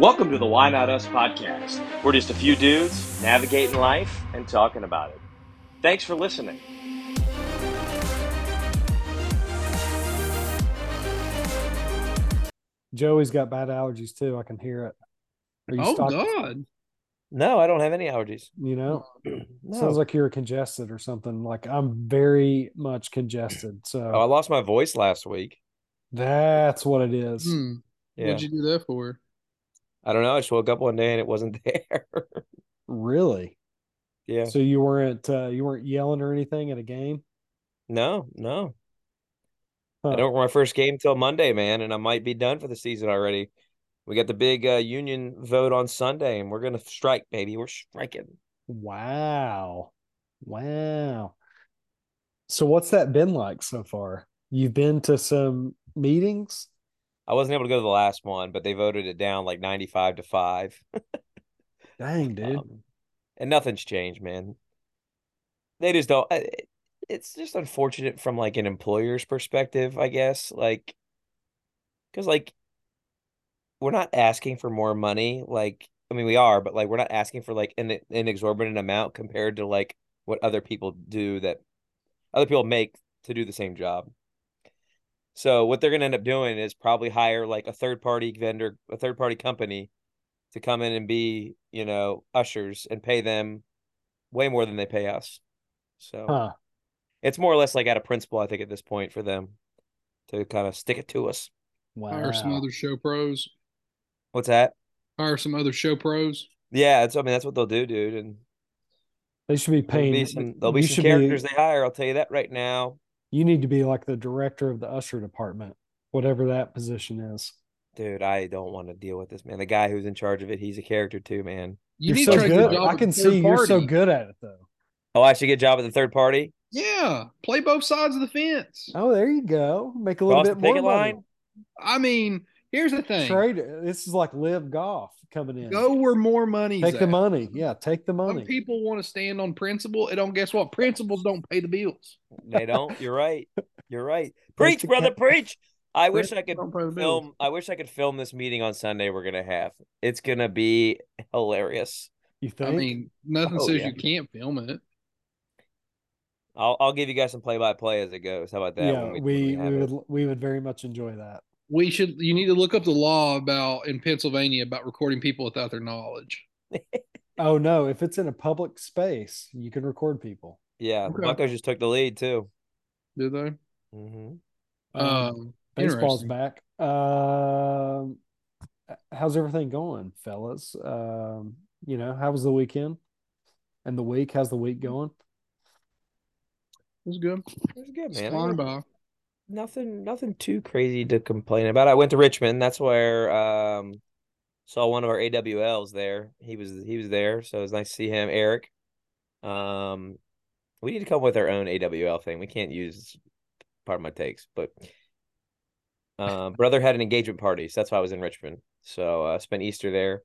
Welcome to the Why Not Us podcast. We're just a few dudes navigating life and talking about it. Thanks for listening. Joey's got bad allergies too. I can hear it. Are you Oh stocked- God! No, I don't have any allergies. You know, No. sounds like you're congested or something. Like I'm very much congested. So oh, I lost my voice last week. that's what it is. Hmm. Yeah. What'd you do that for? I don't know. I just woke up one day and it wasn't there. Really? yeah. So you weren't uh, you weren't yelling or anything at a game? No, no. Huh. I don't my first game till Monday, man, and I might be done for the season already. We got the big uh, union vote on Sunday, and we're gonna strike, baby. We're striking. Wow. Wow. So what's that been like so far? You've been to some meetings? I wasn't able to go to the last one, but they voted it down like ninety-five to five. Dang, dude. Um, and nothing's changed, man. They just don't. It's just unfortunate from like an employer's perspective, I guess. Like, because like we're not asking for more money. Like, I mean, we are, but like we're not asking for like an an exorbitant amount compared to like what other people do that other people make to do the same job. So what they're gonna end up doing is probably hire like a third party vendor, a third party company to come in and be, you know, ushers and pay them way more than they pay us. So Huh. it's more or less like out of principle, I think, at this point for them to kind of stick it to us. Wow. Hire some other show pros. What's that? Hire some other show pros. Yeah, it's I mean that's what they'll do, dude. And They should be there'll paying be some there'll be some should characters they hire, I'll tell you that right now. You need to be like the director of the usher department, whatever that position is. Dude, I don't want to deal with this, man. The guy who's in charge of it, he's a character too, man. You You're need so to good. get a job I can the third see you're so good at it though. Oh, I should get a job at the third party? Yeah, play both sides of the fence. Oh, there you go. Make a little Cross the bit more money. line? I mean, here's the thing: Trade. This is like Liv golf coming in. go where more money. take the money. Yeah, take the Some money. people want to stand on principle. It don't. Guess what? Principles don't pay the bills. They don't. You're right. You're right. Preach, brother, ca- preach. I wish I could Principles don't pay the bills. film. I wish I could film this meeting on Sunday. We're gonna have. It's gonna be hilarious. You think? I mean, nothing Oh, says yeah. you can't film it. I'll I'll give you guys some play by play as it goes. How about that? yeah, when we when we, have it? would we would very much enjoy that. We should. You need to look up the law about in Pennsylvania about recording people without their knowledge. Oh no, if it's in a public space, you can record people. Yeah, the Okay. Buccos just took the lead too. Did they? hmm Um, Um, Baseball's back. Um, how's everything going, fellas? Um, you know, how was the weekend and the week? How's the week going? It was good. It was good, It's man. I flying got by. Nothing, nothing too crazy to complain about. I went to Richmond. That's where um saw one of our AWLs there. He was he was there, so it was nice to see him. Eric. Um, we need to come up with our own AWL thing. We can't use part of my takes, but um, brother had an engagement party, so that's why I was in Richmond. So uh, spent Easter there.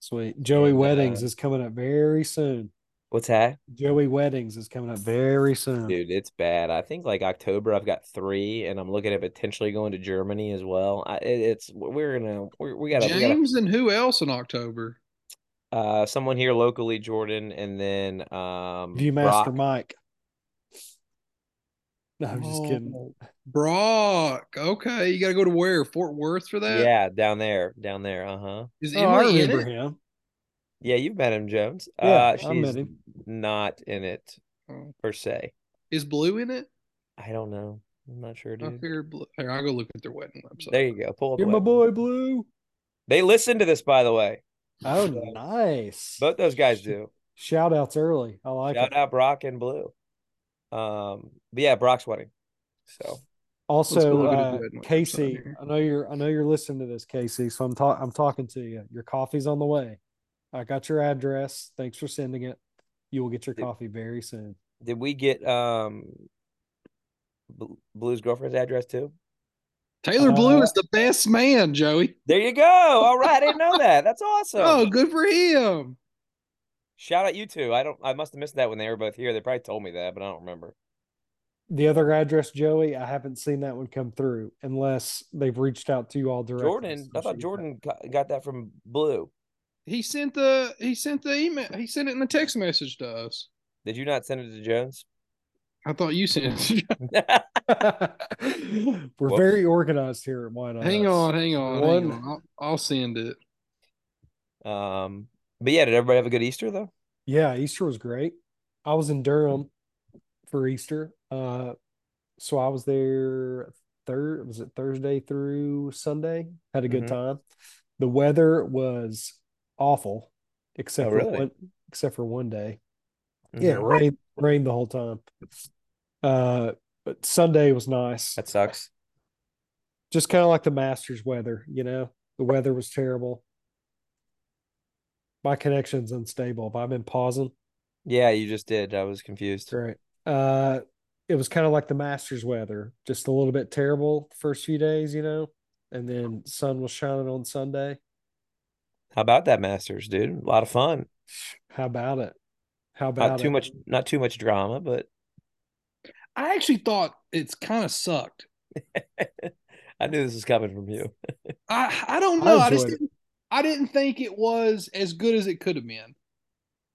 Sweet. Joey And, Weddings uh, is coming up very soon. What's that, Joey Weddings is coming up very soon. dude? It's bad. I think like October, I've got three, and I'm looking at potentially going to Germany as well. I, it, it's we're gonna we're, we gotta we gotta James and who else in October? uh someone here locally, Jordan, and then um Viewmaster Brock. Mike. No, I'm just kidding. Oh, Brock. Okay, you got to go to where? Fort Worth for that? Yeah, down there, down there. Uh huh. Is Oh, I in remember it? him. Yeah, you've met him, Jones. Yeah, uh, I met him. not in it Oh. per se. Is Blue in it? I don't know. I'm not sure, I dude. figured Blue. Here, I'll go look at their wedding website. There you go. Pull up. You're my web. boy, Blue. They listen to this, by the way. Oh, So, nice. Both those guys do. Shout outs early. I like Shout it. out Brock and Blue. Um, but yeah, Brock's wedding. So Also, look at his uh, Casey. I know you're I know you're listening to this, Casey. So I'm talking I'm talking to you. Your coffee's on the way. I got your address. Thanks for sending it. You will get your Dude. coffee very soon. did we get um Blue's girlfriend's address too? Taylor Blue Uh, is the best man, Joey. There you go. All right, I didn't know that. That's awesome. Oh, good for him. Shout out you two. I don't. I must have missed that when they were both here. They probably told me that, but I don't remember. the other address, Joey, I haven't seen that one come through unless they've reached out to you all directly. Jordan, I thought Jordan got- got that from Blue. He sent the he sent the email. He sent it in the text message to us. Did you not send it to Jones? I thought you sent it. We're Whoops. very organized here at Why Not hang on, hang on, One- hang on. I'll, I'll send it. um, but yeah, did everybody have a good Easter though? Yeah, Easter was great. I was in Durham for Easter. Uh, so I was there third was it Thursday through Sunday? Had a good Mhm. time. The weather was awful, except Oh, for one except for one day. Yeah, Mhm. rain rained the whole time. Uh, but Sunday was nice. that sucks. Just kind of like the Masters weather, you know. The weather was terrible. My connection's unstable, but I've been pausing. Yeah, you just did. I was confused. Right. Uh, it was kind of like the Masters weather, just a little bit terrible the first few days, you know, and then sun was shining on Sunday. How about that Masters, dude? A lot of fun. How about it? How about Not too it? much, not too much drama, but I actually thought it's kind of sucked. I knew this was coming from you. I I don't know. I, just didn't, I didn't think it was as good as it could have been.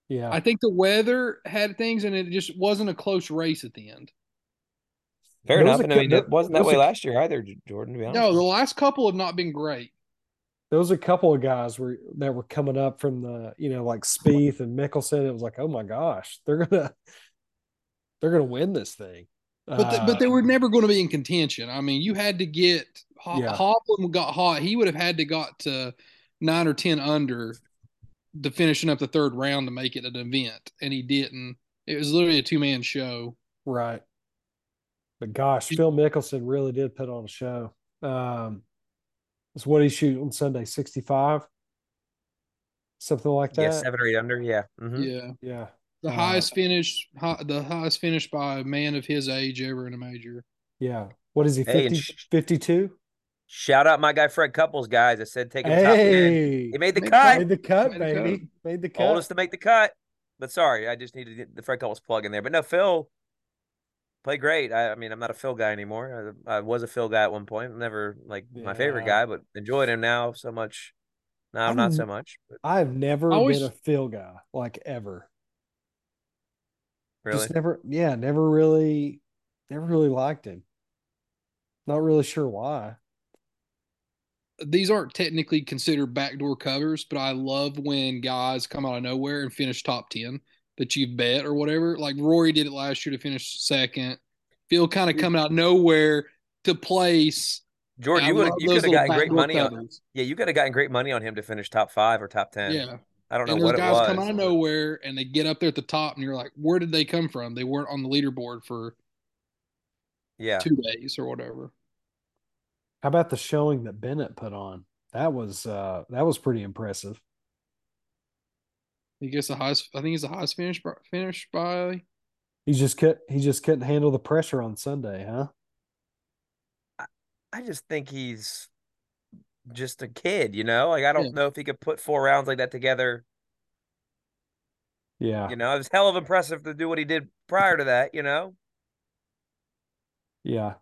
Yeah. I think the weather had things, and it just wasn't a close race at the end. Fair There enough. a And I mean, it wasn't that was way a- last year either, Jordan. To be honest, No, the last couple have not been great. There was a couple of guys were that were coming up from the, you know, like Spieth and Mickelson. It was like, oh my gosh, they're gonna they're gonna win this thing. But the, Uh, but they were never going to be in contention. I mean, you had to get Ho- Yeah. Hovland got hot. He would have had to got to nine or ten under the finishing up the third round to make it an event, and he didn't. It was literally a two man show. Right. But gosh, Phil Mickelson really did put on a show. Um, it's what he shoot on Sunday, 65, something like that. yeah, seven or eight under. Yeah. Mhm. Yeah, Yeah. the Uh, highest finish, hi, the highest finish by a man of his age ever in a major. Yeah. What is he, 50, and sh- 52? Shout out my guy Fred Couples, guys. I said take him top ten. Hey, He made the Made cut. made the cut, Made the baby. Made the cut. Oldest to make the cut. But sorry, I just needed the Fred Couples plug in there. But no, Phil played great. I, I mean, I'm not a Phil guy anymore. I, I was a Phil guy at one point. Never like my favorite guy, but enjoyed him now so much. Now I'm- not so much. But I've never always- been a Phil guy, like ever. really, Just never, yeah, never really, never really liked him. Not really sure why. These aren't technically considered backdoor covers, but I love when guys come out of nowhere and finish top ten that you've bet or whatever. Like Rory did it last year to finish second. Phil kind of coming out nowhere to place. Jordan, you would you could have gotten great money on. covers. Yeah, you could have gotten great money on him to finish top five or top ten. Yeah. I don't know And what those it guys was. come out of nowhere and they get up there at the top, and you're like, where did they come from? They weren't on the leaderboard for Yeah, two days or whatever. How about the showing that Bennett put on? That was uh that was pretty impressive. He gets the highest. I think he's the highest finish by, finish by. He just could he just couldn't handle the pressure on Sunday, huh? I just think he's just a kid. You know, like I don't Yeah. know if he could put four rounds like that together. Yeah. You know, it was hell of impressive to do what he did prior to that. You know. Yeah.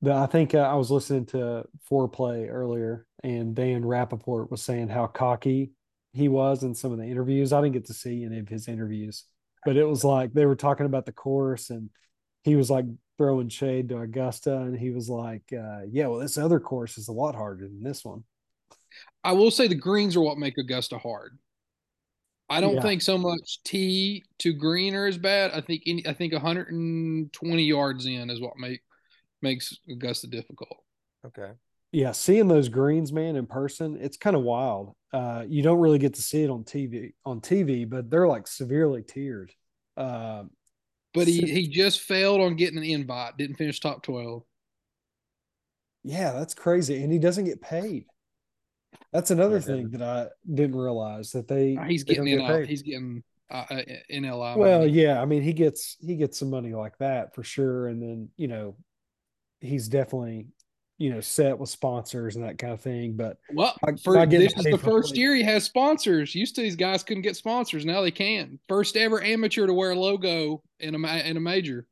The, I think uh, I was listening to Foreplay earlier, and Dan Rapaport was saying how cocky he was in some of the interviews. I didn't get to see any of his interviews, but it was like they were talking about the course, and he was like throwing shade to Augusta, and he was like, uh, "Yeah, well, this other course is a lot harder than this one." I will say the greens are what make Augusta hard. I don't Yeah. think so much tee to green are as bad. I think any, I think 120 yards in is what make makes Augusta difficult. Okay. Yeah, seeing those greens, man, in person, it's kind of wild. Uh, you don't really get to see it on TV on TV, but they're like severely tiered. Uh, But he he just failed on getting an invite. Didn't finish top 12. Yeah, that's crazy. And he doesn't get paid. That's another Yeah, thing that I didn't realize that they Uh, He's they getting in. get. He's getting uh, uh, NLI. well, money. yeah, I mean he gets he gets some money like that for sure. And then, you know, he's definitely, you know, set with sponsors and that kind of thing. But Well, Not- for, not getting this is the first play. year he has sponsors. Used to these guys couldn't get sponsors. Now they can. First ever amateur to wear a logo in a in a major.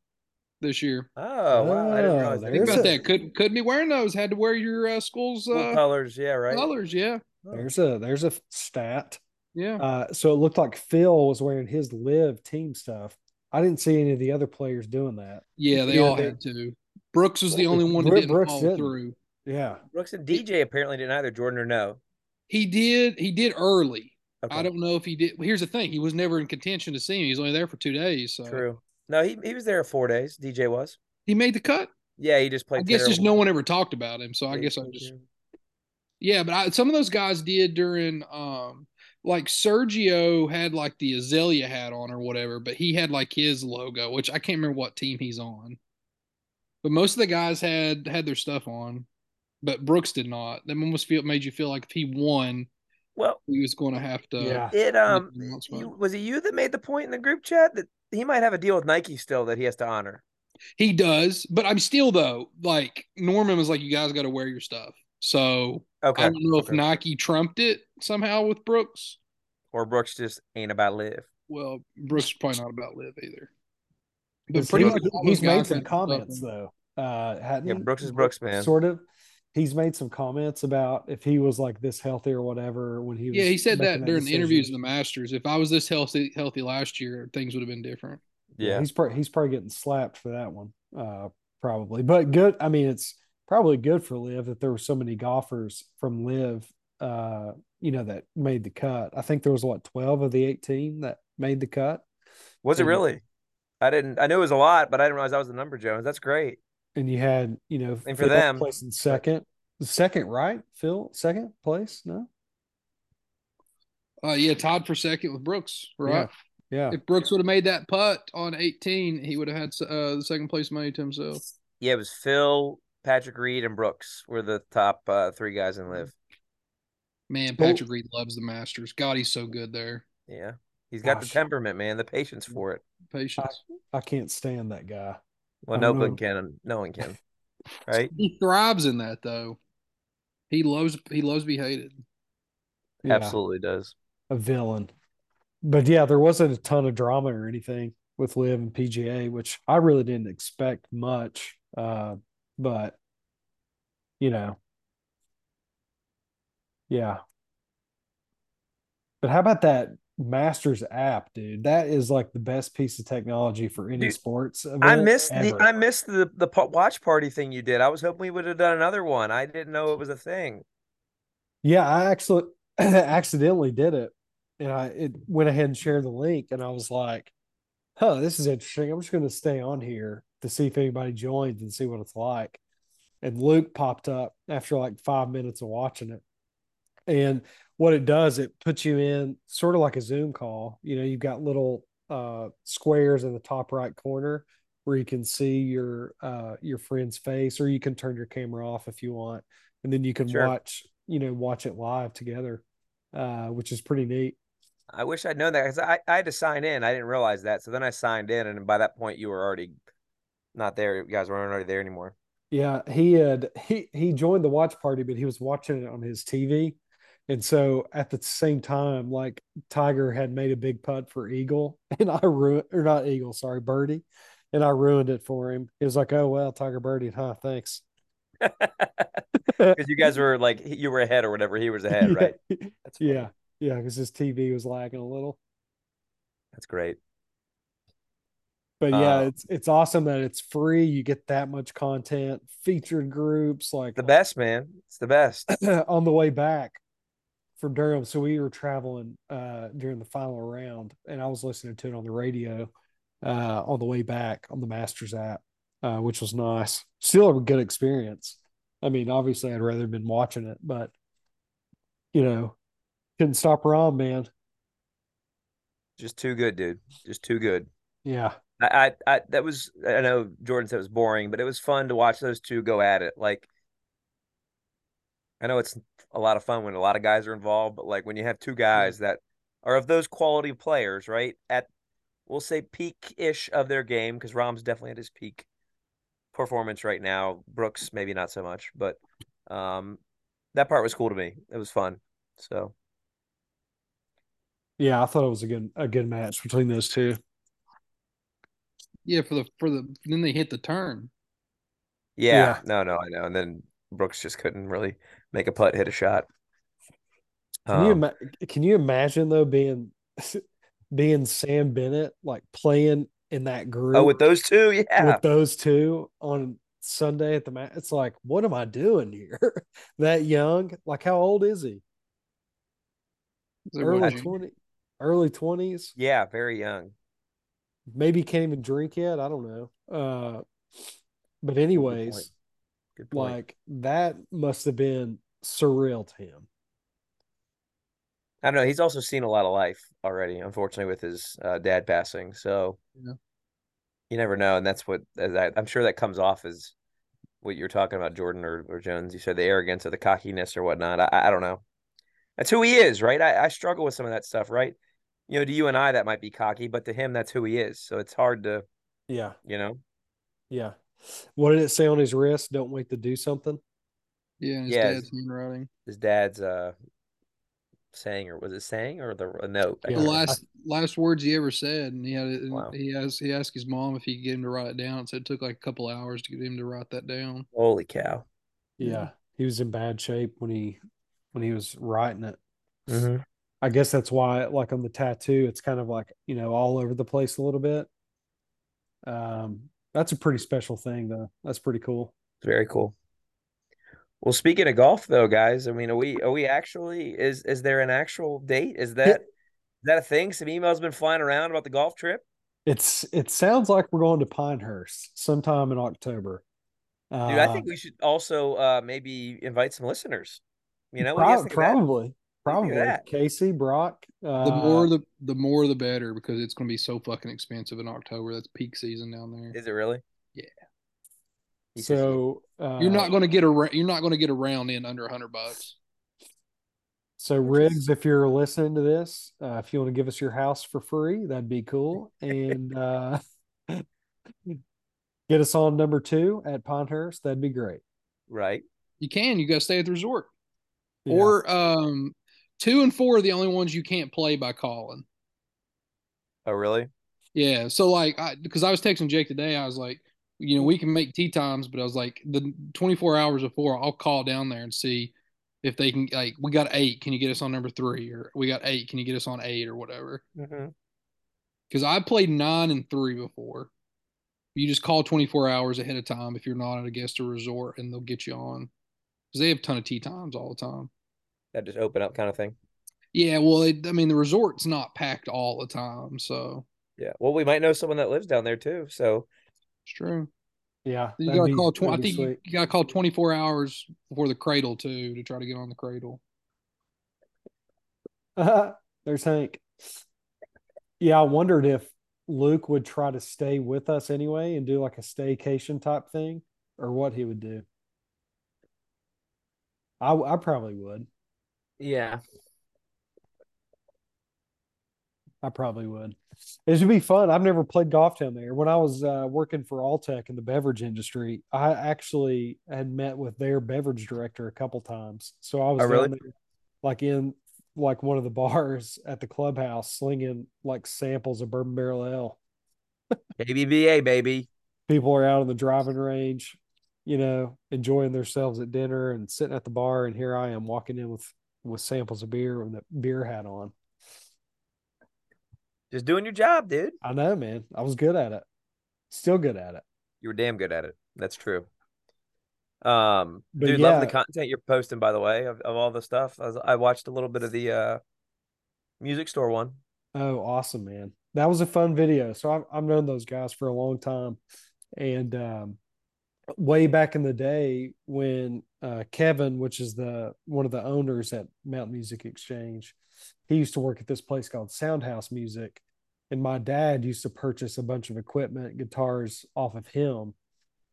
this year. Oh wow, I didn't Oh, realize that. Think about a- that. Couldn't couldn't be wearing those. Had to wear your uh, school's uh, colors, yeah, right. colors. Yeah, There's a there's a stat. yeah. Uh, so it looked like Phil was wearing his Liv team stuff. I didn't see any of the other players doing that. Yeah, they Yeah, all they- had to. Brooks was the only one that didn't Brooks follow didn't. through. Yeah. Brooks and DJ apparently didn't either. Jordan or no? He did. He did early. Okay. I don't know if he did. Here's the thing: he was never in contention to see him. He was only there for two days, so True. No, he he was there four days. DJ was. he made the cut. Yeah, he just played. I guess just no one ever talked about him. So I Yeah, guess I he just yeah. But I, some of those guys did during um like Sergio had like the Azalea hat on or whatever, but he had like his logo, which I can't remember what team he's on. But most of the guys had had their stuff on, but Brooks did not. That almost feel made you feel like if he won, Well, he was going to have to. Yeah. it um, you, was it you that made the point in the group chat that he might have a deal with Nike still that he has to honor? He does, but I'm still though like Norman was like, you guys got to wear your stuff. So Okay. I don't know if okay. Nike trumped it somehow with Brooks. or Brooks just ain't about Liv. Well, Brooks is probably not about Liv either. But Because pretty he- much he's made some comments though. Uh, hadn't Yeah. Brooks is Brooks, man. Sort of. He's made some comments about if he was like this healthy or whatever when he was. Yeah, he said making that during the interviews in the Masters. If I was this healthy healthy last year, things would have been different. Yeah. he's probably he's probably getting slapped for that one, uh, probably. But good. I mean, it's probably good for Liv that there were so many golfers from Liv, uh, you know, that made the cut. I think there was what twelve of the eighteen that made the cut, Was it really? I didn't. I knew it was a lot, but I didn't realize that was the number, Jones. That's great. and you had you know And for Phil them- placing second, second right, Phil second place, no, Uh, yeah, tied for second with Brooks, right? yeah, If Brooks would have made that putt on 18, he would have had uh, the second place money to himself. Yeah, it was Phil, Patrick Reed, and Brooks were the top uh, three guys in Liv. Man, Well- Patrick Reed loves the Masters. God, he's so good there. Yeah, he's got Gosh. the temperament, man, the patience for it. Patience. I can't stand that guy. Well, no one can. No one can. Right? He thrives in that though. He loves he loves to be hated. Yeah, Absolutely does. a villain. But yeah, there wasn't a ton of drama or anything with Liv and PGA, which I really didn't expect much. Uh, but you know, yeah. But how about that Masters app, dude? That is like the best piece of technology for any Dude, sports. I missed the. I missed the the watch party thing you did. I was hoping we would have done another one. I didn't know it was a thing. Yeah, I actually accidentally did it, and I it went ahead and shared the link, and I was like, "Huh, this is interesting. I'm just going to stay on here to see if anybody joins and see what it's like." And Luke popped up after like five minutes of watching it, and what it does, it puts you in sort of like a Zoom call. You know, you've got little uh, squares in the top right corner where you can see your uh, your friend's face, or you can turn your camera off if you want, and then you can Sure. watch you know watch it live together, uh, which is pretty neat. I wish I'd known that because I, I had to sign in. I didn't realize that. So then I signed in, and by that point, you were already not there. You guys weren't already there anymore. Yeah, he had he he joined the watch party, but he was watching it on his TV. And so at the same time, like Tiger had made a big putt for Eagle, and I ruined or not Eagle, sorry, Birdie, and I ruined it for him. He was like, "Oh well, Tiger Birdie, huh? Thanks." Because you guys were like you were ahead or whatever. He was ahead, Yeah. right? That's funny. Yeah, yeah, because his TV was lagging a little. That's great. But yeah, Uh, it's it's awesome that it's free. You get that much content, featured groups, like The best, man. It's the best. on the way back from Durham. So we were traveling uh, during the final round, and I was listening to it on the radio uh, on the way back on the Masters app, uh, which was nice. Still a good experience. I mean, obviously, I'd rather been watching it, but you know, couldn't stop Rahm, man. Just too good, dude. Just too good. Yeah, I, I, I that was I know Jordan said it was boring, but it was fun to watch those two go at it. Like I know it's a lot of fun when a lot of guys are involved, but like when you have two guys that are of those quality players, right? At we'll say peak ish of their game, because Rahm's definitely at his peak performance right now. Brooks maybe not so much, but um that part was cool to me. It was fun. So yeah, I thought it was a good a good match between those two. Yeah, for the for the then they hit the turn. Yeah, Yeah. no, no, I know. And then Brooks just couldn't really make a putt, hit a shot. Can you Um, ima- can you imagine though being being Sam Bennett like playing in that group oh, with those two, yeah, with those two on Sunday at the match? It's like, what am I doing here? that young? Like, how old is he? Is Early what, twenty, early twenties. yeah, very young. Maybe can't even drink yet. I don't know. Uh, but anyways, Good point. like that must have been surreal to him. I don't know. He's also seen a lot of life already, unfortunately, with his uh, dad passing. So Yeah. you never know, and that's what I, I'm sure that comes off as what you're talking about, Jordan or, or Jones. You said the arrogance or the cockiness or whatnot. I, I don't know. That's who he is, right? I, I struggle with some of that stuff, right? You know, to you and I, that might be cocky, but to him, that's who he is. So it's hard to, Yeah, you know, yeah. What did it say on his wrist? Don't wait to do something. Yeah, his Yeah, dad's handwriting. his dad's uh saying, or was it saying, or the a note? Yeah. The last last words he ever said, and he had it. Wow. He asked he asked his mom if he could get him to write it down. So it took like a couple hours to get him to write that down. Holy cow! Yeah, Yeah. he was in bad shape when he when he was writing it. hmm I guess that's why, like on the tattoo, it's kind of like you know all over the place a little bit. Um, that's a pretty special thing, though. That's pretty cool. Very cool. Well, speaking of golf, though, guys, I mean, are we are we actually is is there an actual date? Is that is that a thing? Some emails been flying around about the golf trip. It's it sounds like we're going to Pinehurst sometime in October. Dude, I Uh, think we should also uh maybe invite some listeners. You know, you prob- guys think of that? probably, What do you probably think of that? Casey Brock. Uh, The more the the more the better because it's going to be so fucking expensive in October. That's peak season down there. Is it really? Yeah. He so uh, You're not going to get a you're not going to get a round in under a hundred bucks. So Which is- Riggs, if you're listening to this, uh, if you want to give us your house for free, that'd be cool. And uh, get us on number two at Pinehurst, that'd be great. right. You can. You got to stay at the resort. Yeah. Or um, two and four are the only ones you can't play by calling. Oh, really? Yeah. So like, I because I was texting Jake today, I was like, you know, we can make tee times, but I was like, the 24 hours before, I'll call down there and see if they can. Like, we got eight. Can you get us on number three? Or we got eight. Can you get us on eight or whatever? Mm-hmm. Because I played nine and three before. You just call 24 hours ahead of time if you're not at a guest or resort, and they'll get you on. Because they have a ton of tee times all the time. That just open up kind of thing. Yeah, well, it, I mean, the resort's not packed all the time, so Yeah. Well, we might know someone that lives down there too. So it's true. yeah, You gotta be- call. Tw- I think sweet. you gotta call 24 hours before the cradle too to try to get on the cradle. There's Hank. Yeah, I wondered if Luke would try to stay with us anyway and do like a staycation type thing, or what he would do. I I probably would. Yeah, I probably would. It would be fun. I've never played golf down there. When I was uh, working for Alltech in the beverage industry, I actually had met with their beverage director a couple times. So I was Oh, really? down there, like in like one of the bars at the clubhouse, slinging like samples of bourbon barrel ale. ABBA baby. People are out on the driving range, you know, enjoying themselves at dinner and sitting at the bar, and here I am walking in with with samples of beer with a beer hat on. Just doing your job, dude. I know, man. I was good at it. Still good at it. You were damn good at it. That's true. Um, But dude, love the content you're posting, by the way, of, of all the stuff. I, was, I watched a little bit of the uh music store one. Oh, awesome, man. That was a fun video. So I've, I've known those guys for a long time. And um, way back in the day when uh, Kevin, which is the one of the owners at Mountain Music Exchange, he used to work at this place called Soundhouse Music. And my dad used to purchase a bunch of equipment, guitars off of him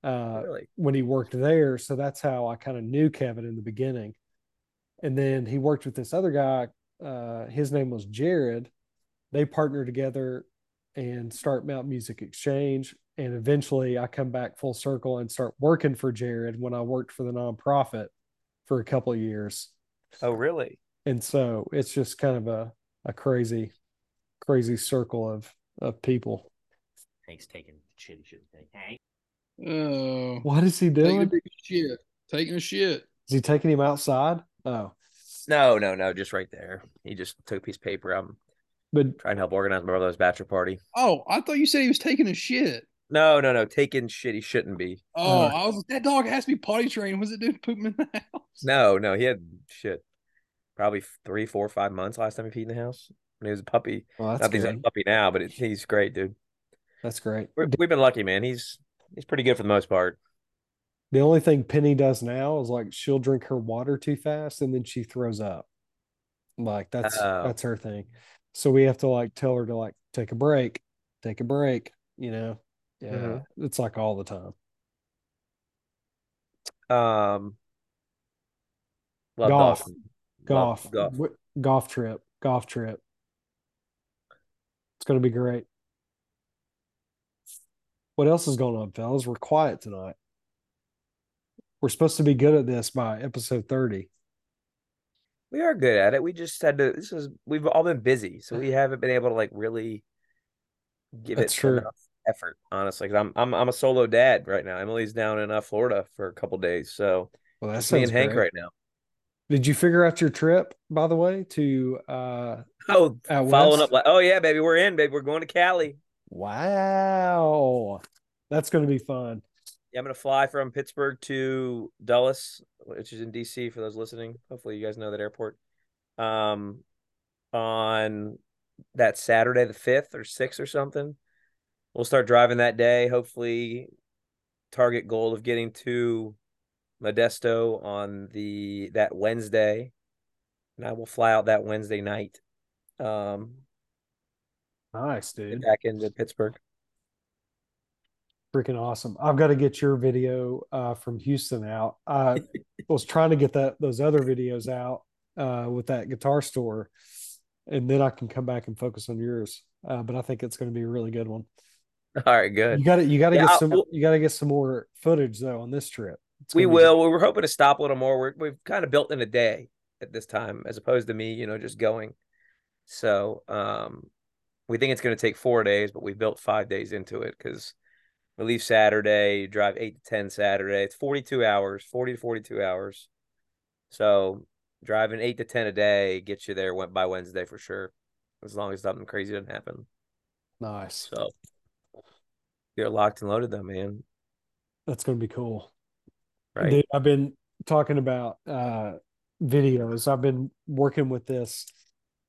uh, really? when he worked there. So that's how I kind of knew Kevin in the beginning. And then he worked with this other guy. Uh, his name was Jared. They partner together and start Mount Music Exchange. And eventually I come back full circle and start working for Jared when I worked for the nonprofit for a couple of years. Oh, really? And so it's just kind of a, a crazy, crazy circle of, of people. Hank's taking shit he shouldn't. Hank. Oh, What is he doing? taking a shit. Taking a shit. Is he taking him outside? Oh, No, no, no, just right there. He just took a piece of paper. I'm but trying to help organize my brother's bachelor party. Oh, I thought you said he was taking a shit. No, no, no, taking shit he shouldn't be. Oh, Uh. I was that dog has to be potty trained. Was it dude pooping in the house? No, no, he had shit. Probably three, four, five months last time he peed in the house when he was a puppy. well, that's Not that he's a good. puppy now, but it, he's great, dude. That's great. We're, we've been lucky, man. He's he's pretty good for the most part. The only thing Penny does now is like she'll drink her water too fast and then she throws up. Like that's Oh. that's her thing. So we have to like tell her to like take a break, take a break, you know. Yeah. Mhm. It's like all the time. Um, Golf. Dawson. Love Golf. golf. Golf trip. Golf trip. It's gonna be great. What else is going on, fellas? We're quiet tonight. We're supposed to be good at this by episode 30. We are good at it. We just had to. This is we've all been busy, so we haven't been able to like really give That's it true. enough effort. Honestly, 'Cause I'm I'm I'm a solo dad right now. Emily's down in uh, Florida for a couple days, so Well, that just me and Hank great. right now. Did you figure out your trip, by the way, to uh Oh, following west? up like, oh yeah, baby, we're in, baby. We're going to Cali. wow. That's gonna be fun. Yeah, I'm gonna fly from Pittsburgh to Dulles, which is in DC for those listening. Hopefully you guys know that airport. Um on that Saturday the 5th or 6th or something. We'll start driving that day. Hopefully target goal of getting to Modesto on the that Wednesday. And I will fly out that Wednesday night. Um Nice, dude. back into Pittsburgh. Freaking awesome. I've got to get your video uh from Houston out. I was trying to get that those other videos out uh with that guitar store, and then I can come back and focus on yours. Uh, but I think it's going to be a really good one. All right, good. You got to you got to Yeah, get I'll- some we'll- you got to get some more footage though on this trip. It's We gonna be- will. We were hoping to stop a little more. We're, we've kind of built in a day at this time, as opposed to me, you know, just going. So, um, we think it's going to take four days, but we built five days into it because we leave Saturday, drive eight to ten Saturday. It's forty-two hours, forty to forty-two hours. So, driving eight to ten a day gets you there went by Wednesday for sure, as long as something crazy doesn't happen. Nice. So, you're locked and loaded, though, man. That's to be cool. Right? Dude, I've been talking about uh videos. I've been working with this.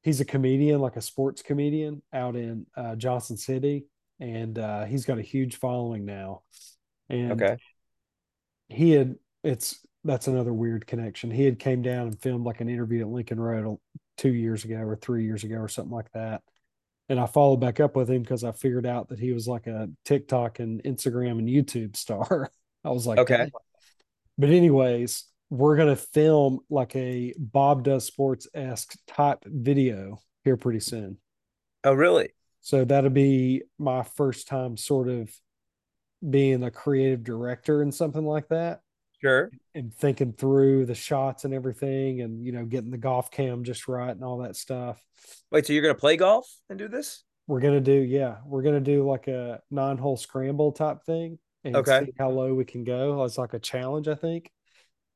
He's a comedian, like a sports comedian out in uh Johnson City, and uh he's got a huge following now. And Okay. he had it's that's another weird connection. He had came down and filmed like an interview at Lincoln Road two years ago or three years ago or something like that. And I followed back up with him because I figured out that he was like a TikTok and Instagram and YouTube star. I was like, Okay. But anyways, we're gonna film like a Bob Does Sports esque type video here pretty soon. Oh, really? So that'll be my first time sort of being a creative director and something like that Sure. and thinking through the shots and everything and you know getting the golf cam just right and all that stuff. Wait, so you're gonna play golf and do this? We're gonna do yeah, we're gonna do like a nine hole scramble type thing and Okay. see how low we can go. It's like a challenge, I think.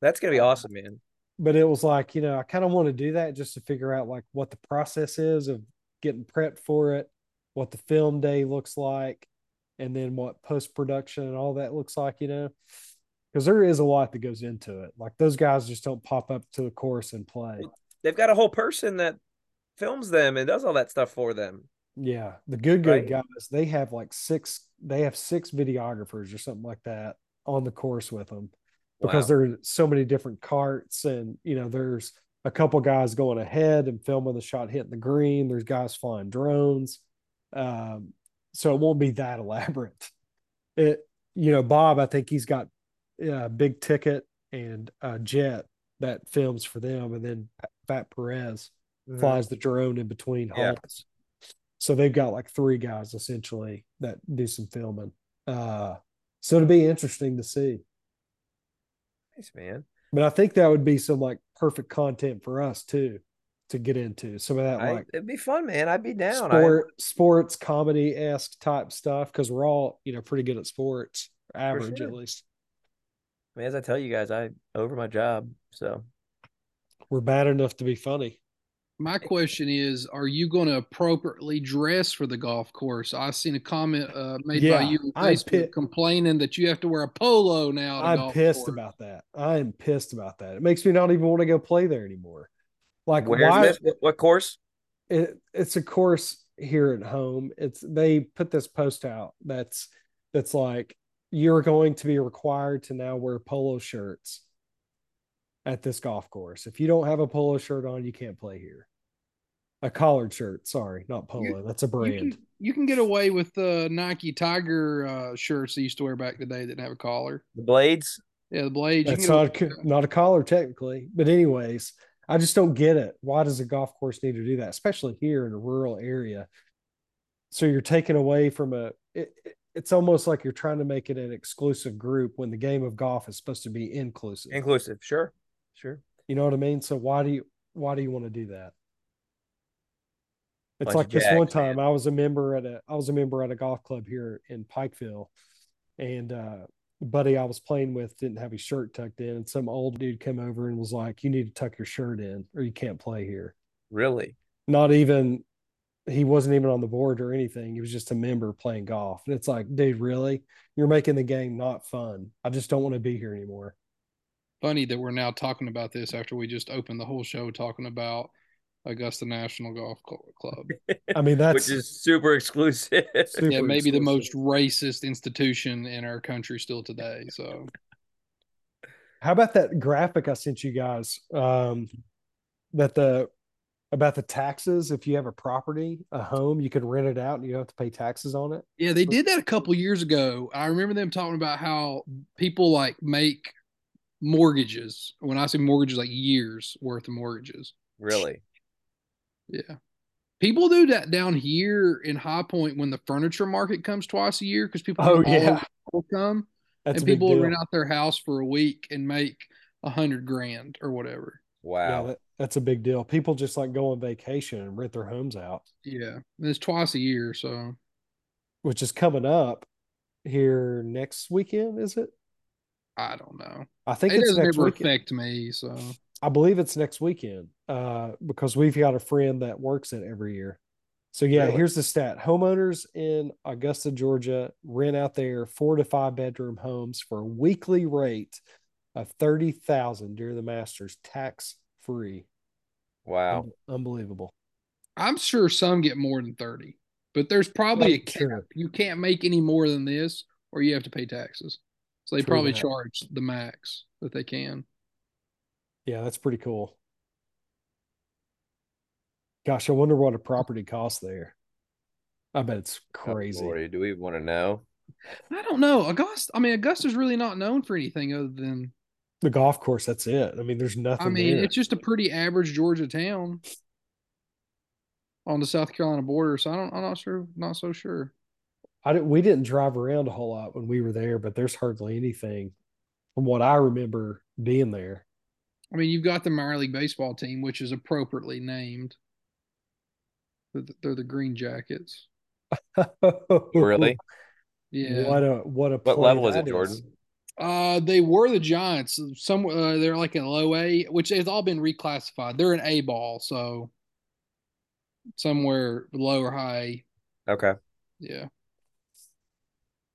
That's gonna be uh, awesome, man. But it was like, you know, I kind of want to do that just to figure out like what the process is of getting prepped for it, what the film day looks like, and then what post production and all that looks like, you know. Because there is a lot that goes into it. Like those guys just don't pop up to the course and play. They've got a whole person that films them and does all that stuff for them. Yeah, the good good Right. guys, they have like six they have six videographers or something like that on the course with them because Wow. there's so many different carts and you know there's a couple guys going ahead and filming the shot hitting the green, there's guys flying drones. Um so it won't be that elaborate. It you know Bob, I think he's got uh, big ticket and uh, jet that films for them and then Fat Perez Mhm. flies the drone in between Yeah. halts. So they've got like three guys essentially that do some filming. Uh, so it'd be interesting to see. Nice, man. But I think that would be some like perfect content for us too, to get into. Some of that I, like it'd be fun, man. I'd be down. I- sport, sports, comedy esque type stuff because we're all you know pretty good at sports, average sure. at least. I mean, as I tell you guys, I over my job. So We're bad enough to be funny. My question is: Are you going to appropriately dress for the golf course? I've seen a comment uh, made by you on Facebook pi- complaining that you have to wear a polo now. I'm golf pissed course. about that. I am pissed about that. It makes me not even want to go play there anymore. Like where's why? this? What, what course? It, it's a course here at home. It's they put this post out that's that's like you're going to be required to now wear polo shirts at this golf course. If you don't have a polo shirt on, you can't play here. A collared shirt, sorry, not polo. That's a You brand. can, you can get away with the Nike Tiger uh, shirts they used to wear back in the day that didn't have a collar. The Blades. Yeah, the blades. You That's not a, not a collar technically, but anyways, I just don't get it. Why does a golf course need to do that, especially here in a rural area? So you're taking away from a. It, it- it's almost like you're trying to make it an exclusive group when the game of golf is supposed to be inclusive. Inclusive. Sure. Sure. You know what I mean? So why do you why do you want to do that? It's Bunch like this one time man. I was a member at a I was a member at a golf club here in Pikeville, and uh, buddy I was playing with didn't have his shirt tucked in, and some old dude came over and was like, "You need to tuck your shirt in, or you can't play here." Really. Not even he wasn't even on the board or anything. He was just a member playing golf, and it's like, dude, really? You're making the game not fun. I just don't want to be here anymore. Funny that we're now talking about this after we just opened the whole show talking about Augusta National Golf Club. I mean, that's Which is super exclusive. super yeah, maybe the most racist institution in our country still today. So How about that graphic I sent you guys? Um, that the about the taxes. If you have a property, a home, you can rent it out and you don't have to pay taxes on it. yeah, they did that a couple years ago. I remember them talking about how people like make mortgages. When I say mortgages, like years worth of mortgages. really. Yeah. People do that down here in High Point when the furniture market comes twice a year because people Oh, from yeah. over will come That's and people will rent out their house for a week and make a hundred grand or whatever. Yeah, Wow. that, that's a big deal. People just like go on vacation and rent their homes out, Yeah. And it's twice a year. So which is coming up here next weekend. Is it? I don't know. I think It it's doesn't next ever weekend. affect me. So I believe it's next weekend uh, because we've got a friend that works it every year. So yeah, Really? here's the stat: homeowners in Augusta, Georgia, rent out their four to five bedroom homes for a weekly rate of thirty thousand during the Masters, tax free. Wow. unbelievable. I'm sure some get more than 30, but there's probably a cap. sure. You can't make any more than this or you have to pay taxes. So they True probably that. charge the max that they can. Yeah, that's pretty cool. Gosh, I wonder what a property costs there. I bet it's Oh, crazy. Lordy, do we want to know? I don't know. Augusta, I mean, Augusta's really not known for anything other than, the golf course, that's it. I mean, there's nothing I mean, there. it's just a pretty average Georgia town on the South Carolina border. So I don't, I'm not sure, not so sure. I didn't, we didn't drive around a whole lot when we were there, but there's hardly anything from what I remember being there. I mean, you've got the minor league baseball team, which is appropriately named. They're the, they're the Green Jackets. Really? Yeah. What a what a What level is it, that Jordan? Uh, they were the Giants. Some uh, they're like in low A, which has all been reclassified. They're an A ball, so somewhere low or high. Okay. Yeah.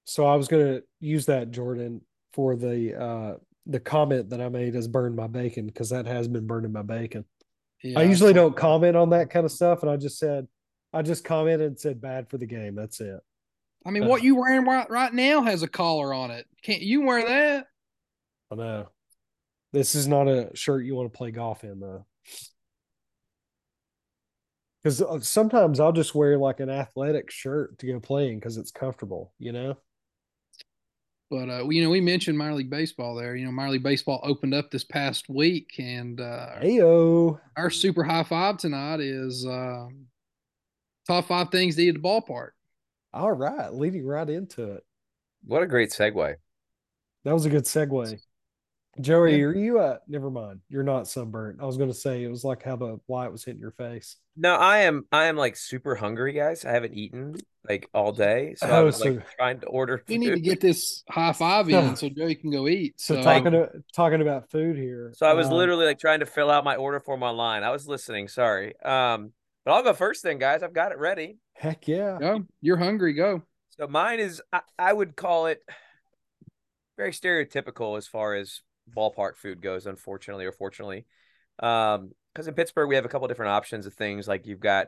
So I was gonna use that Jordan for the uh the comment that I made as burn my bacon because that has been burning my bacon. yeah I usually don't comment on that kind of stuff, and I just said I just commented and said bad for the game. That's it. I mean, what you wearing right, right now has a collar on it. Can't you wear that? I know. This is not a shirt you want to play golf in, though. Because sometimes I'll just wear like an athletic shirt to go playing because it's comfortable, you know? But uh, you know, we mentioned minor league baseball there. You know, minor league baseball opened up this past week, and uh, Heyo. our super high five tonight is um, top five things to eat at the ballpark. All right. Leading right into it. What a great segue. That was a good segue. Joey, Yeah. are you uh never mind. You're not sunburnt. I was gonna say it was like how the light was hitting your face. No, I am I am like super hungry, guys. I haven't eaten like all day. So I Oh, was like trying to order We need to get this high five in so Joey can go eat. So So, talking to, talking about food here. So I was uh, literally like trying to fill out my order form online. I was listening, sorry. Um, but I'll go first then, guys. I've got it ready. Heck yeah. go. You're hungry. Go. So mine is I, I would call it very stereotypical as far as ballpark food goes, unfortunately or fortunately. Um, because in Pittsburgh we have a couple different options of things like you've got,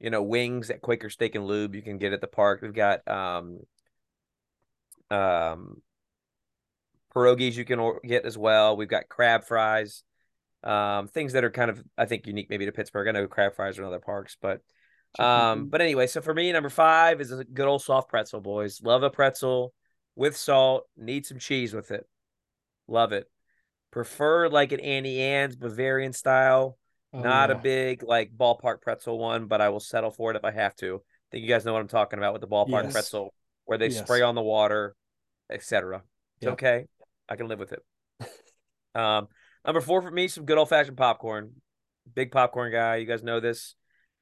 you know, wings at Quaker Steak and Lube you can get at the park. We've got um um pierogies you can get as well. We've got crab fries, um, things that are kind of I think unique maybe to Pittsburgh. I know crab fries are in other parks, but um, but anyway, so for me, number five is a good old soft pretzel, boys. Love a pretzel with salt. Need some cheese with it. Love it. Prefer like an Auntie Anne's Bavarian style. Oh, Not yeah. a big like ballpark pretzel one, but I will settle for it if I have to. I think you guys know what I'm talking about with the ballpark Yes. pretzel, where they Yes. spray on the water, etc. It's Yep. okay. I can live with it. um, number four for me, some good old fashioned popcorn. Big popcorn guy. You guys know this.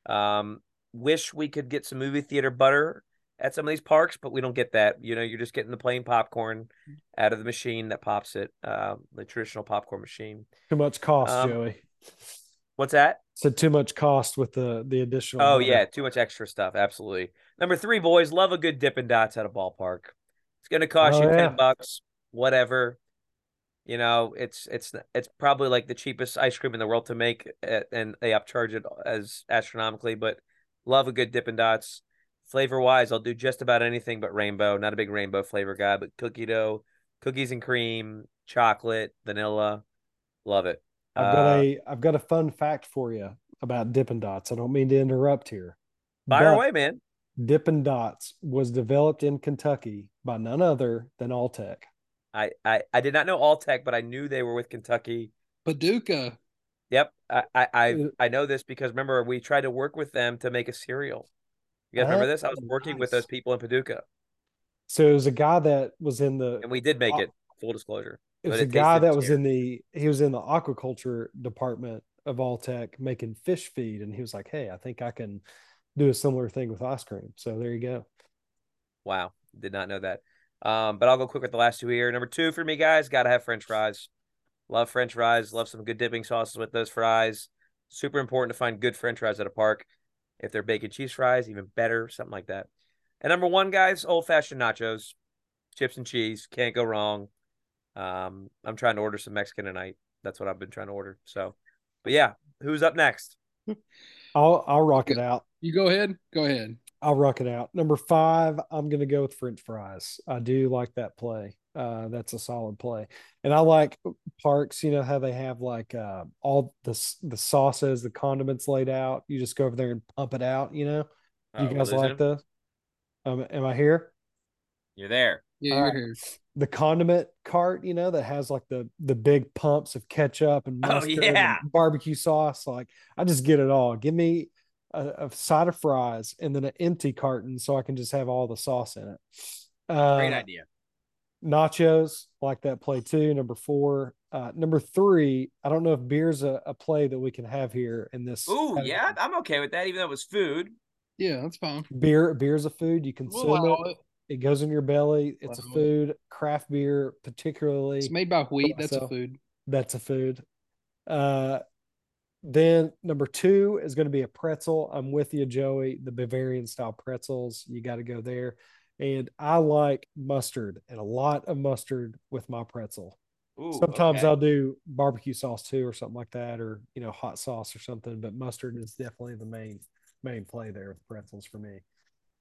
Um, wish we could get some movie theater butter at some of these parks, but we don't get that. You know, you're just getting the plain popcorn out of the machine that pops it, uh, the traditional popcorn machine. Too much cost, Um, Joey. What's that? Said too much cost with the the additional. Oh yeah, too much extra stuff. Absolutely. Number three, boys, love a good Dippin' Dots at a ballpark. It's going to cost Oh, you yeah. ten bucks, whatever. You know, it's it's it's probably like the cheapest ice cream in the world to make, uh, and they upcharge it as astronomically. But love a good Dippin' Dots. Flavor wise, I'll do just about anything but rainbow. Not a big rainbow flavor guy, but cookie dough, cookies and cream, chocolate, vanilla. Love it. I've got Uh, a I've got a fun fact for you about Dippin' Dots. I don't mean to interrupt here. fire but away, man. Dippin' Dots was developed in Kentucky by none other than Alltech. I, I I did not know Alltech, but I knew they were with Kentucky. Paducah. Yep, I I I, know this because remember we tried to work with them to make a cereal. You guys remember Oh, this? I was working with those people in Paducah, So it was a guy that was in the and we did make it. Full disclosure, it was a guy tasted that was in the he was in the aquaculture department of Alltech making fish feed, and he was like, "Hey, I think I can do a similar thing with ice cream." So there you go. Wow, did not know that. Um, but I'll go quick with the last two here. Number two for me, guys, gotta have French fries. Love French fries. Love some good dipping sauces with those fries. Super important to find good French fries at a park. If they're bacon cheese fries, even better, something like that. And number one, guys, old fashioned nachos, chips and cheese. Can't go wrong. Um, I'm trying to order some Mexican tonight. That's what I've been trying to order. So, but yeah, who's up next? I'll I'll rock it out. You go ahead. Go ahead. I'll rock it out. Number five, I'm gonna go with French fries. I do like that play. Uh, that's a solid play, and I like parks. You know how they have like uh, all the the sauces, the condiments laid out. You just go over there and pump it out. You know, you Oh, guys like him? those? Um, am I here? You're there. Yeah, you're right. here. The condiment cart, you know, that has like the the big pumps of ketchup and Oh, mustard yeah. and barbecue sauce. Like I just get it all. Give me a, a side of fries and then an empty carton so I can just have all the sauce in it. Uh, Great idea. Nachos like that play too number four uh number three i don't know if beer's a, a play that we can have here in this Ooh, category. yeah, I'm okay with that, even though it was food. Yeah, that's fine. beer beer's a food you We'll consume allow it it. it goes in your belly it's a Allow it. food craft beer particularly It's made by wheat. That's a food. that's a food uh then number two is going to be a pretzel i'm with you joey the bavarian style pretzels you got to go there and i like mustard and a lot of mustard with my pretzel Ooh, Sometimes okay. I'll do barbecue sauce too, or something like that, or you know, hot sauce or something. But mustard is definitely the main main play there with pretzels for me.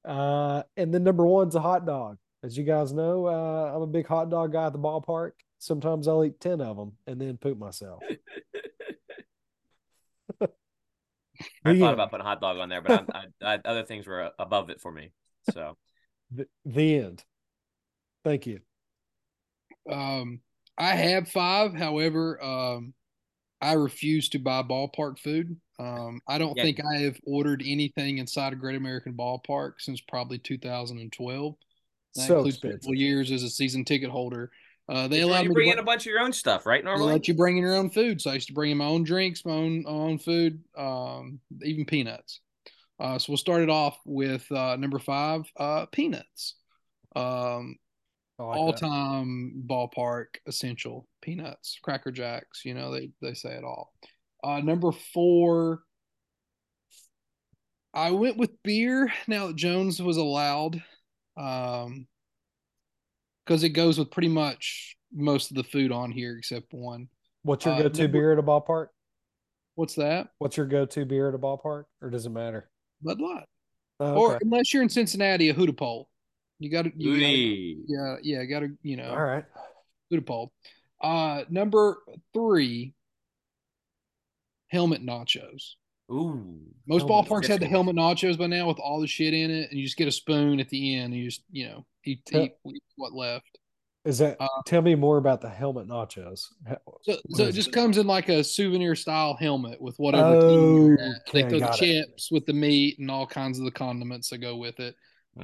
Uh, and then number one's a hot dog. As you guys know, uh, I'm a big hot dog guy at the ballpark. Sometimes I'll eat ten of them and then poop myself. I The thought about putting a hot dog on there, but I'm, I, I, other things were above it for me. So The, the end. Thank you. Um, I have five. However, um, I refuse to buy ballpark food. Um, I don't Yeah. think I have ordered anything inside a Great American Ballpark since probably 2012. That so includes expensive. multiple years as a season ticket holder. Uh, they You're allowed me to bring bring, in a bunch of your own stuff, right? they Normally, let you bring in your own food. So I used to bring in my own drinks, my own own food, um, even peanuts. Uh, so we'll start it off with uh, number five, uh, peanuts. Um, like all that. time ballpark essential peanuts, cracker jacks. You know they they say it all. Uh, number four, I went with beer. Now that Jones was allowed, um, because it goes with pretty much most of the food on here except one. What's your uh, go-to number- beer at a ballpark? What's that? What's your go-to beer at a ballpark, or does it matter? Bud Light. Oh, Or unless you're in Cincinnati, a Hudepohl. You got to, you gotta, yeah, yeah, got to, you know, all right. Hudepohl. Uh, number three, helmet nachos. Ooh, Most Helmet ballparks have the helmet nachos by now with all the shit in it, and you just get a spoon at the end, and you just, you know, eat, Yeah. eat, eat what left. Is that? Uh, tell me more about the helmet nachos. So, so it just it? comes in like a souvenir style helmet with whatever. team you're at. They Okay, throw the it. chips with the meat and all kinds of the condiments that go with it.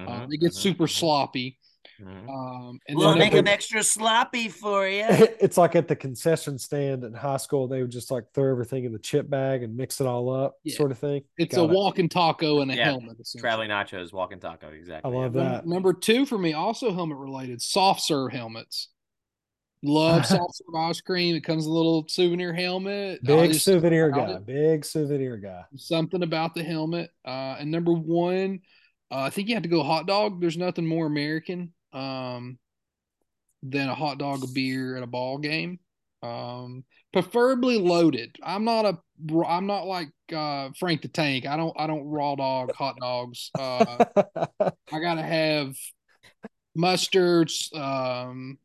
Um, it gets mhm, super mhm, sloppy. Mhm. Um, and We'll then make number- them extra sloppy for you. it's like at the concession stand in high school. They would just like throw everything in the chip bag and mix it all up, Yeah. sort of thing. it's Got a it. walking taco and a Yeah, helmet. essentially. Traveling nachos, walking taco, exactly. I love Num- that. Number two for me, also helmet related, soft serve helmets. Love soft serve ice cream. It comes a little souvenir helmet. Big just- souvenir guy. it. Big souvenir guy. something about the helmet. Uh, and number one, uh, I think you have to go hot dog. There's nothing more American um, than a hot dog, a beer at a ball game. Um, preferably loaded. I'm not a. I'm not like uh, Frank the Tank. I don't. I don't raw dog hot dogs. Uh, I gotta have mustards. Um,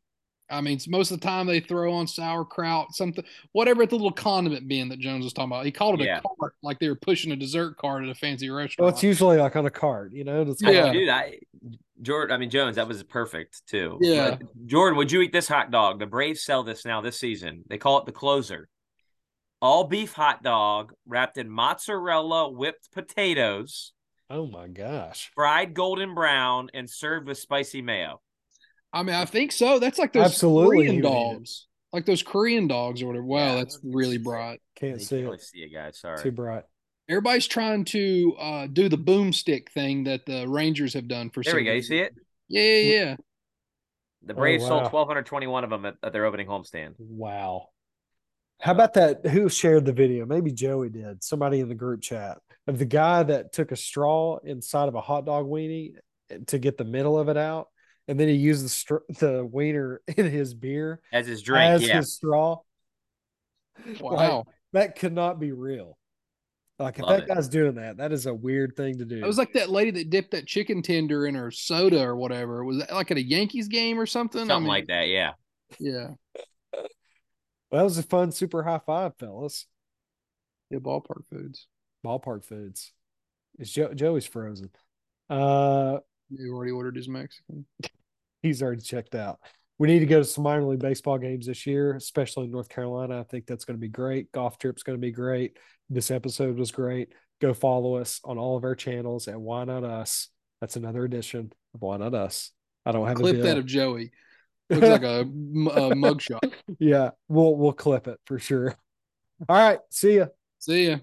I mean, most of the time they throw on sauerkraut, something, whatever the little condiment bin that Jones was talking about. He called it Yeah. a cart, like they were pushing a dessert cart at a fancy well, restaurant. it's usually like on a cart, you know. It's Yeah. Dude, I Jordan, I mean Jones, that was perfect too. Yeah. But, Jordan, would you eat this hot dog? The Braves sell this now this season. They call it the closer. All beef hot dog wrapped in mozzarella whipped potatoes, Oh my gosh. fried golden brown, and served with spicy mayo. I mean, I think so. That's like those Absolutely, Korean you would eat it. dogs, like those Korean dogs or whatever. Wow, Yeah. that's really bright. Can't You see really it. see it, guys. Sorry. Too bright. Everybody's trying to uh, do the boomstick thing that the Rangers have done for. There so we go. You see it? Yeah, yeah, yeah. The Oh, Braves sold 1,221 of them at, at their opening homestand. Wow. How about that? Who shared the video? Maybe Joey did. Somebody in the group chat of the guy that took a straw inside of a hot dog weenie to get the middle of it out, and then he used the str- the wiener in his beer As his drink, as yeah. his straw. Wow. That could not be real. Like if Love that it. guy's doing that, that is a weird thing to do. It was like that lady that dipped that chicken tender in her soda or whatever. Was that like at a Yankees game or something? Something I mean, like that, yeah. Yeah. well, that was a fun super high five, fellas. Yeah, ballpark foods. Ballpark foods. Is Joe, Joey's frozen. Uh, You already ordered his Mexican. He's already checked out. We need to go to some minor league baseball games this year, especially in North Carolina. I think that's going to be great. Golf trip's going to be great. This episode was great. Go follow us on all of our channels at Why Not Us. That's another edition of Why Not Us. I don't have a Clip that of Joey. Looks like a, a mugshot. yeah, we'll we'll clip it for sure. All right, see ya. See ya.